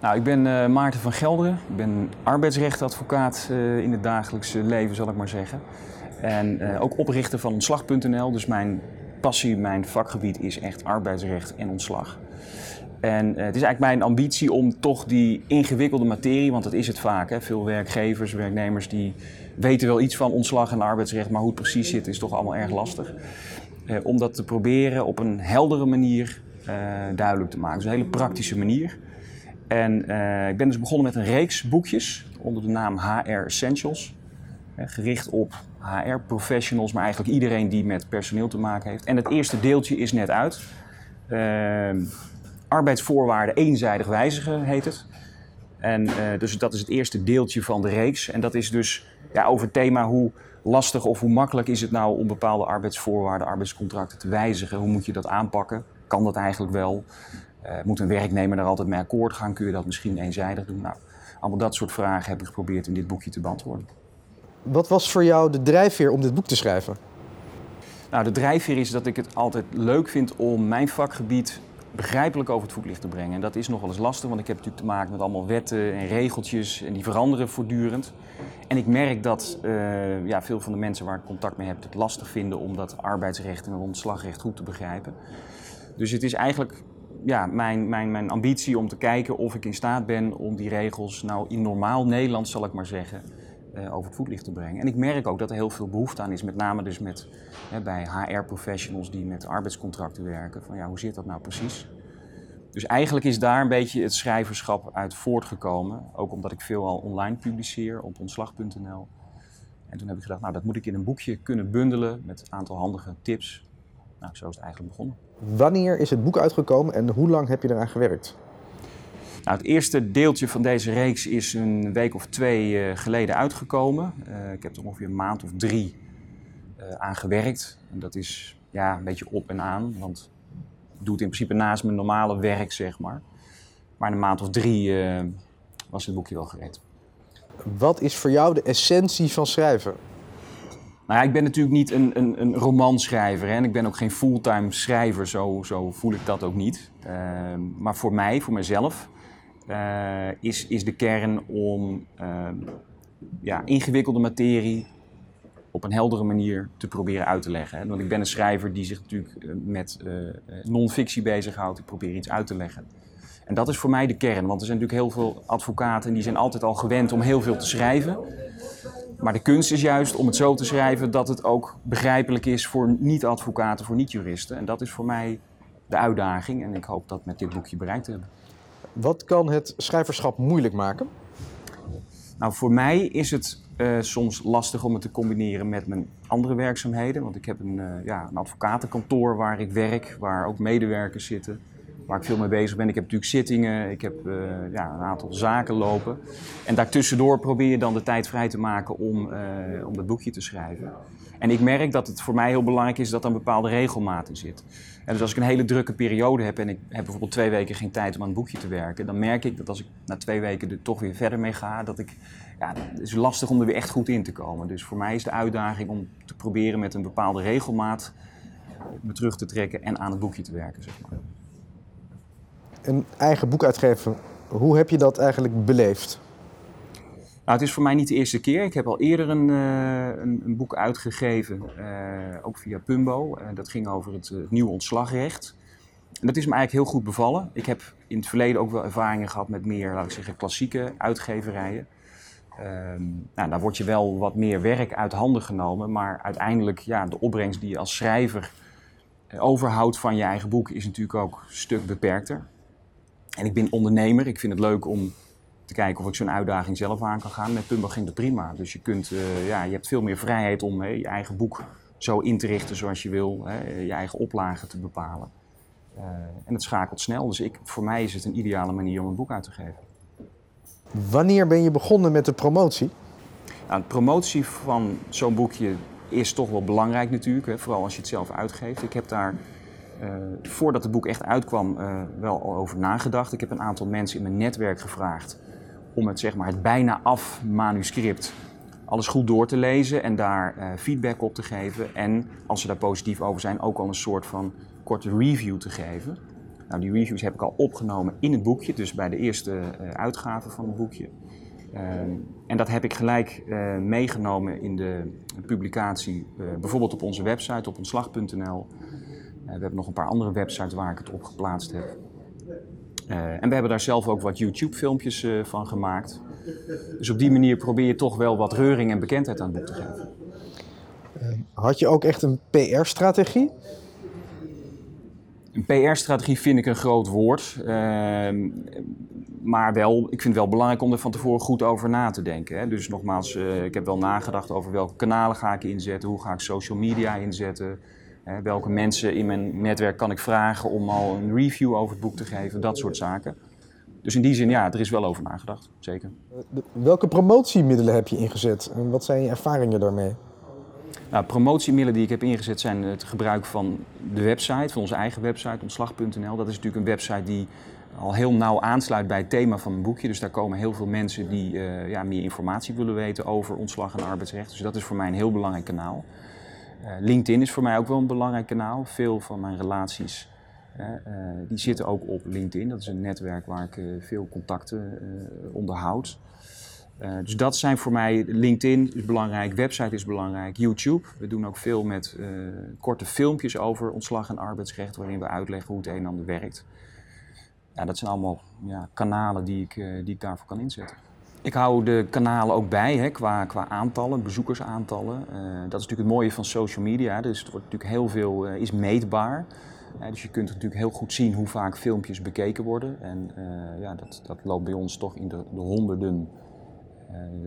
Nou, ik ben uh, Maarten van Gelderen. Ik ben arbeidsrechtadvocaat uh, in het dagelijkse leven, zal ik maar zeggen. En uh, ook oprichter van ontslag.nl. Dus mijn passie, mijn vakgebied is echt arbeidsrecht en ontslag. En het is eigenlijk mijn ambitie om toch die ingewikkelde materie, want dat is het vaak. Hè? Veel werkgevers, werknemers die weten wel iets van ontslag en arbeidsrecht, maar hoe het precies zit is toch allemaal erg lastig. om dat te proberen op een heldere manier duidelijk te maken. Dus een hele praktische manier. En uh, ik ben dus begonnen met een reeks boekjes onder de naam HR Essentials. Gericht op HR-professionals, maar eigenlijk iedereen die met personeel te maken heeft. En het eerste deeltje is net uit. Uh, arbeidsvoorwaarden eenzijdig wijzigen heet het. En uh, dus dat is het eerste deeltje van de reeks. En dat is dus ja, over het thema hoe lastig of hoe makkelijk is het nou om bepaalde arbeidsvoorwaarden, arbeidscontracten te wijzigen. Hoe moet je dat aanpakken? Kan dat eigenlijk wel? Uh, moet een werknemer daar altijd mee akkoord gaan? Kun je dat misschien eenzijdig doen? Nou, allemaal dat soort vragen heb ik geprobeerd in dit boekje te beantwoorden. Wat was voor jou de drijfveer om dit boek te schrijven? Nou, de drijfveer is dat ik het altijd leuk vind om mijn vakgebied begrijpelijk over het voetlicht te brengen. En dat is nog wel eens lastig, want ik heb natuurlijk te maken met allemaal wetten en regeltjes en die veranderen voortdurend. En ik merk dat uh, ja, veel van de mensen waar ik contact mee heb het lastig vinden om dat arbeidsrecht en het ontslagrecht goed te begrijpen. Dus het is eigenlijk ja, mijn, mijn, mijn ambitie om te kijken of ik in staat ben om die regels nou in normaal Nederlands, zal ik maar zeggen, uh, over het voetlicht te brengen. En ik merk ook dat er heel veel behoefte aan is, met name dus met, bij HR-professionals die met arbeidscontracten werken. Van ja, hoe zit dat nou precies? Dus eigenlijk is daar een beetje het schrijverschap uit voortgekomen. Ook omdat ik veel al online publiceer op ontslag.nl. En toen heb ik gedacht, nou dat moet ik in een boekje kunnen bundelen met een aantal handige tips nou, zo is het eigenlijk begonnen. Wanneer is het boek uitgekomen en hoe lang heb je eraan gewerkt? Nou, het eerste deeltje van deze reeks is een week of twee uh, geleden uitgekomen. Uh, ik heb er ongeveer een maand of drie uh, aan gewerkt. En dat is ja, een beetje op en aan, want ik doe het in principe naast mijn normale werk, zeg maar. Maar in een maand of drie was het boekje wel gereed. Wat is voor jou de essentie van schrijven? Nou ik ben natuurlijk niet een, een, een romanschrijver en ik ben ook geen fulltime schrijver, zo, zo voel ik dat ook niet. Uh, maar voor mij, voor mezelf, uh, is, is de kern om uh, ja, ingewikkelde materie op een heldere manier te proberen uit te leggen. Want ik ben een schrijver die zich natuurlijk eh, met non-fictie bezighoudt. Ik probeer iets uit te leggen. En dat is voor mij de kern, want er zijn natuurlijk heel veel advocaten die zijn altijd al gewend om heel veel te schrijven. Maar de kunst is juist om het zo te schrijven dat het ook begrijpelijk is voor niet-advocaten, voor niet-juristen. En dat is voor mij de uitdaging en ik hoop dat met dit boekje bereikt te hebben. Wat kan het schrijverschap moeilijk maken? Nou, voor mij is het uh, soms lastig om het te combineren met mijn andere werkzaamheden. Want ik heb een, uh, ja, een advocatenkantoor waar ik werk, waar ook medewerkers zitten waar ik veel mee bezig ben. Ik heb natuurlijk zittingen, ik heb uh, ja, een aantal zaken lopen. En daartussendoor probeer je dan de tijd vrij te maken om, uh, om dat boekje te schrijven. En ik merk dat het voor mij heel belangrijk is dat er een bepaalde regelmaat in zit. En dus als ik een hele drukke periode heb en ik heb bijvoorbeeld twee weken geen tijd om aan het boekje te werken, dan merk ik dat als ik na twee weken er toch weer verder mee ga, dat ik, ja, het is lastig om er weer echt goed in te komen. Dus voor mij is de uitdaging om te proberen met een bepaalde regelmaat me terug te trekken en aan het boekje te werken, zeg maar een eigen boek uitgeven. Hoe heb je dat eigenlijk beleefd? Nou, het is voor mij niet de eerste keer. Ik heb al eerder een, uh, een, boek uitgegeven, uh, ook via Pumbo. Uh, dat ging over het, het, nieuwe ontslagrecht. En dat is me eigenlijk heel goed bevallen. Ik heb in het verleden ook wel ervaringen gehad met meer, laat ik zeggen, klassieke uitgeverijen. Ehm, nou, daar wordt je wel wat meer werk uit handen genomen, maar uiteindelijk, ja, de opbrengst die je als schrijver overhoudt van je eigen boek is natuurlijk ook een stuk beperkter. En ik ben ondernemer. Ik vind het leuk om te kijken of ik zo'n uitdaging zelf aan kan gaan. Met Pumba ging dat prima. Dus je, kunt, uh, ja, je hebt veel meer vrijheid om hè, je eigen boek zo in te richten zoals je wil. Hè, je eigen oplagen te bepalen. Uh, en het schakelt snel. Dus ik, voor mij is het een ideale manier om een boek uit te geven. Wanneer ben je begonnen met de promotie? Nou, de promotie van zo'n boekje is toch wel belangrijk natuurlijk. Hè, vooral als je het zelf uitgeeft. Ik heb daar uh, voordat het boek echt uitkwam, uh, wel al over nagedacht. Ik heb een aantal mensen in mijn netwerk gevraagd om het, zeg maar, het bijna af manuscript alles goed door te lezen en daar uh, feedback op te geven. En als ze daar positief over zijn, ook al een soort van korte review te geven. Nou, die reviews heb ik al opgenomen in het boekje, dus bij de eerste uitgave van het boekje. Ehm, en dat heb ik gelijk meegenomen in de publicatie, bijvoorbeeld op onze website, op ontslag.nl. we hebben nog een paar andere websites waar ik het op geplaatst heb. en we hebben daar zelf ook wat YouTube-filmpjes van gemaakt. Dus op die manier probeer je toch wel wat reuring en bekendheid aan het boek te geven. Had je ook echt een PR-strategie? Een PR-strategie vind ik een groot woord. Ehm, maar wel, ik vind het wel belangrijk om er van tevoren goed over na te denken. Hè. Dus nogmaals, uh, ik heb wel nagedacht over welke kanalen ga ik inzetten, hoe ga ik social media inzetten. Welke mensen in mijn netwerk kan ik vragen om al een review over het boek te geven, dat soort zaken. Dus in die zin, ja, er is wel over nagedacht, zeker. Welke promotiemiddelen heb je ingezet en wat zijn je ervaringen daarmee? Nou, promotiemiddelen die ik heb ingezet zijn het gebruik van de website, van onze eigen website, ontslag.nl. Dat is natuurlijk een website die al heel nauw aansluit bij het thema van mijn boekje. Dus daar komen heel veel mensen die uh, ja, meer informatie willen weten over ontslag en arbeidsrecht. Dus dat is voor mij een heel belangrijk kanaal. Uh, LinkedIn is voor mij ook wel een belangrijk kanaal. Veel van mijn relaties uh, die zitten ook op LinkedIn. Dat is een netwerk waar ik veel contacten onderhoud. Dus dat zijn voor mij, LinkedIn is belangrijk, website is belangrijk, YouTube. We doen ook veel met korte filmpjes over ontslag en arbeidsrecht, waarin we uitleggen hoe het een en ander werkt. Ja, dat zijn allemaal ja, kanalen die ik, die ik daarvoor kan inzetten. Ik hou de kanalen ook bij hè, qua, qua aantallen, bezoekersaantallen. dat is natuurlijk het mooie van social media. Dus het wordt natuurlijk heel veel is meetbaar. dus je kunt natuurlijk heel goed zien hoe vaak filmpjes bekeken worden. En ja, dat, dat loopt bij ons toch in de, de honderden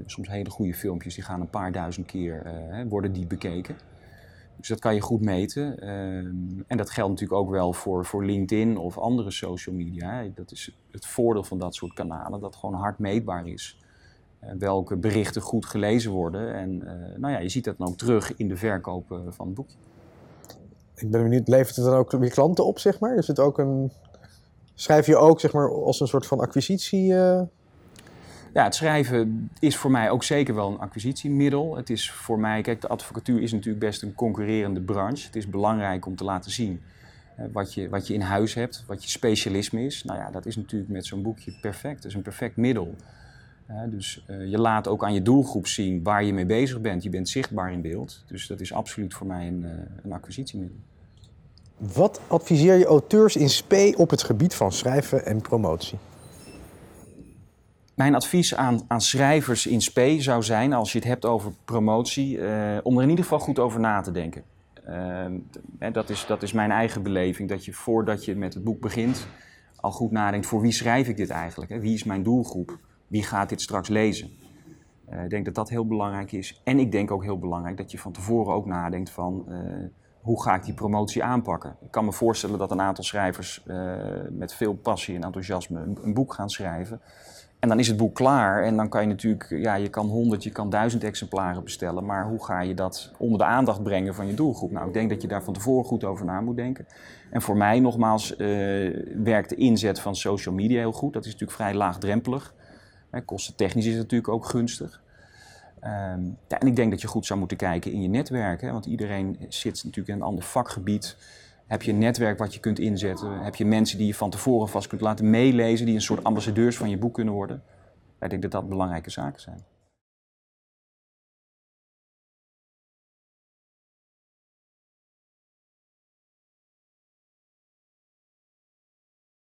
soms hele goede filmpjes, die gaan een paar duizend keer, worden die bekeken. Dus dat kan je goed meten. Uh, en dat geldt natuurlijk ook wel voor, voor LinkedIn of andere social media. Dat is het voordeel van dat soort kanalen, dat gewoon hard meetbaar is. Welke berichten goed gelezen worden. En nou ja, je ziet dat dan ook terug in de verkoop van het boekje. Ik ben benieuwd, levert het dan ook weer klanten op, zeg maar? Is het ook een... Schrijf je ook zeg maar, als een soort van acquisitie ja, het schrijven is voor mij ook zeker wel een acquisitiemiddel. Het is voor mij, kijk, de advocatuur is natuurlijk best een concurrerende branche. Het is belangrijk om te laten zien wat, je, wat je in huis hebt, wat je specialisme is. Nou ja, dat is natuurlijk met zo'n boekje perfect. Het is een perfect middel. Dus uh, je laat ook aan je doelgroep zien waar je mee bezig bent. Je bent zichtbaar in beeld. Dus dat is absoluut voor mij een, een acquisitiemiddel. Wat adviseer je auteurs in spe op het gebied van schrijven en promotie? Mijn advies aan, aan schrijvers in spe zou zijn, als je het hebt over promotie, uh, om er in ieder geval goed over na te denken. Uh, dat, is, dat is mijn eigen beleving, dat je voordat je met het boek begint, al goed nadenkt voor wie schrijf ik dit eigenlijk? Hè? Wie is mijn doelgroep? Wie gaat dit straks lezen? Uh, ik denk dat dat heel belangrijk is. En ik denk ook heel belangrijk dat je van tevoren ook nadenkt van uh, hoe ga ik die promotie aanpakken? Ik kan me voorstellen dat een aantal schrijvers uh, met veel passie en enthousiasme een, een boek gaan schrijven. En dan is het boek klaar en dan kan je natuurlijk, ja, je kan honderd, je kan duizend exemplaren bestellen. Maar hoe ga je dat onder de aandacht brengen van je doelgroep? Nou, ik denk dat je daar van tevoren goed over na moet denken. En voor mij nogmaals werkt de inzet van social media heel goed. Dat is natuurlijk vrij laagdrempelig. Kostentechnisch is het natuurlijk ook gunstig. Ja, en ik denk dat je goed zou moeten kijken in je netwerk. Hè, want iedereen zit natuurlijk in een ander vakgebied. Heb je een netwerk wat je kunt inzetten? Heb je mensen die je van tevoren vast kunt laten meelezen, die een soort ambassadeurs van je boek kunnen worden? Ik denk dat dat belangrijke zaken zijn.